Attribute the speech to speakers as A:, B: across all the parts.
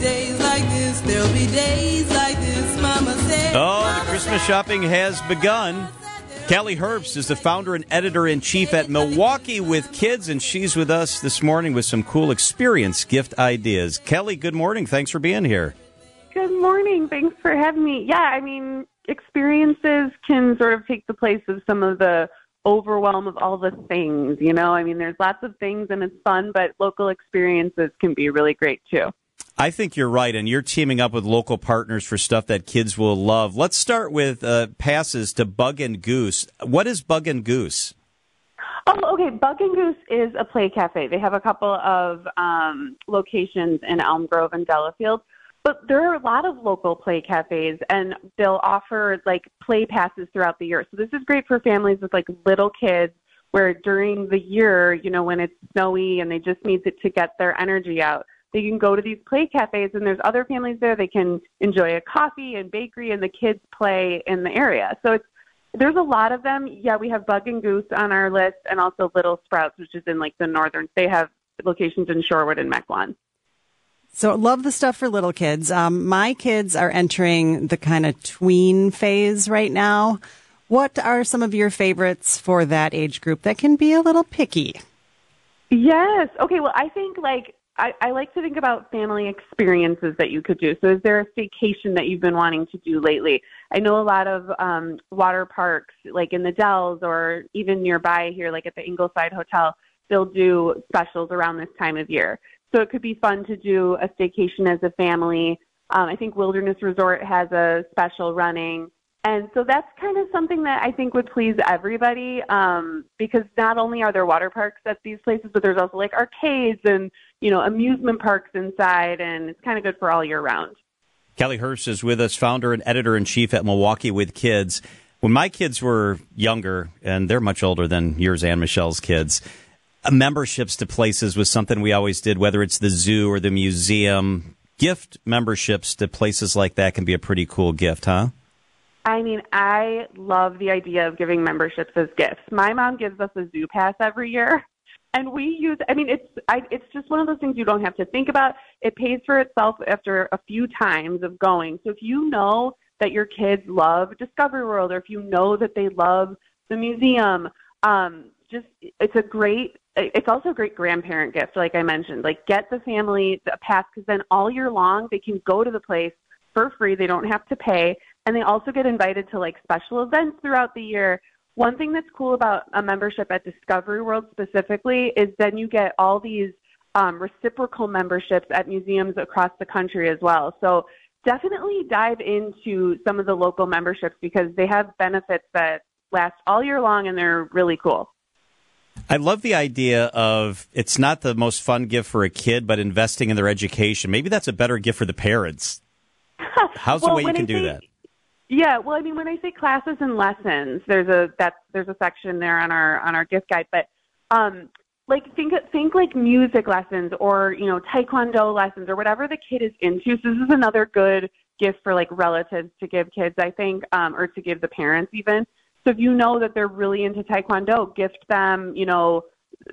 A: days like this. There'll be days like this, Mama said.
B: Oh, the Christmas shopping has begun. Calie Herbst is the founder and editor in chief at Milwaukee with Kids, and she's with us this morning with some cool experience gift ideas. Calie, good morning. Thanks for being here.
C: Good morning. Thanks for having me. Yeah, I mean, experiences can sort of take the place of some of the overwhelm of all the things, you know? I mean, there's lots of things and it's fun, but local experiences can be really great too.
B: I think you're right, and you're teaming up with local partners for stuff that kids will love. Let's start with uh, passes to Bug and Goose. What is Bug and Goose?
C: Oh, okay. Bug and Goose is a play cafe. They have a couple of um, locations in Elm Grove and Delafield. But there are a lot of local play cafes, and they'll offer like play passes throughout the year. So this is great for families with like little kids, where during the year, you know, when it's snowy and they just need to, to get their energy out, they can go to these play cafes, and there's other families there. They can enjoy a coffee and bakery, and the kids play in the area. So it's there's a lot of them. Yeah, we have Bug and Goose on our list, and also Little Sprouts, which is in like the northern. They have locations in Shorewood and Mequon.
D: So love the stuff for little kids. Um, my kids are entering the kind of tween phase right now. What are some of your favorites for that age group that can be a little picky?
C: Yes. Okay. Well, I think like I, I like to think about family experiences that you could do. So, is there a vacation that you've been wanting to do lately? I know a lot of um, water parks, like in the Dells or even nearby here, like at the Ingleside Hotel, they'll do specials around this time of year. So it could be fun to do a staycation as a family. Um, I think Wilderness Resort has a special running. And so that's kind of something that I think would please everybody um, because not only are there water parks at these places, but there's also like arcades and, you know, amusement parks inside, and it's kind of good for all year round.
B: Calie Herbst is with us, founder and editor in chief at Milwaukee with Kids. When my kids were younger, and they're much older than yours and Michelle's kids, memberships to places was something we always did, whether it's the zoo or the museum. Gift memberships to places like that can be a pretty cool gift, huh?
C: I mean, I love the idea of giving memberships as gifts. My mom gives us a zoo pass every year, and we use. I mean, it's I, it's just one of those things you don't have to think about. It pays for itself after a few times of going. So if you know that your kids love Discovery World, or if you know that they love the museum, um, just it's a great it's also a great grandparent gift like i mentioned like get the family a pass because then all year long they can go to the place for free they don't have to pay and they also get invited to like special events throughout the year one thing that's cool about a membership at discovery world specifically is then you get all these um, reciprocal memberships at museums across the country as well so definitely dive into some of the local memberships because they have benefits that last all year long and they're really cool
B: I love the idea of it's not the most fun gift for a kid, but investing in their education. Maybe that's a better gift for the parents. How's
C: well,
B: the way you can
C: say,
B: do that?
C: Yeah, well, I mean, when I say classes and lessons, there's a that's there's a section there on our on our gift guide, but um, like think think like music lessons or you know taekwondo lessons or whatever the kid is into. So this is another good gift for like relatives to give kids, I think, um, or to give the parents even. So if you know that they're really into Taekwondo, gift them, you know,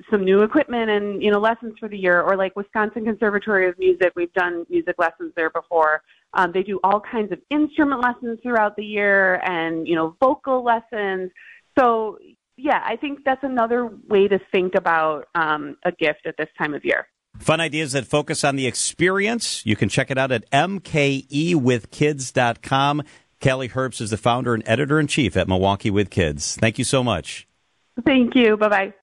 C: some new equipment and, you know, lessons for the year. Or like Wisconsin Conservatory of Music, we've done music lessons there before. Um, they do all kinds of instrument lessons throughout the year and, you know, vocal lessons. So yeah, I think that's another way to think about um, a gift at this time of year.
B: Fun ideas that focus on the experience. You can check it out at mkewithkids.com. Calie Herbst is the founder and editor in chief at Milwaukee with Kids. Thank you so much.
C: Thank you. Bye bye.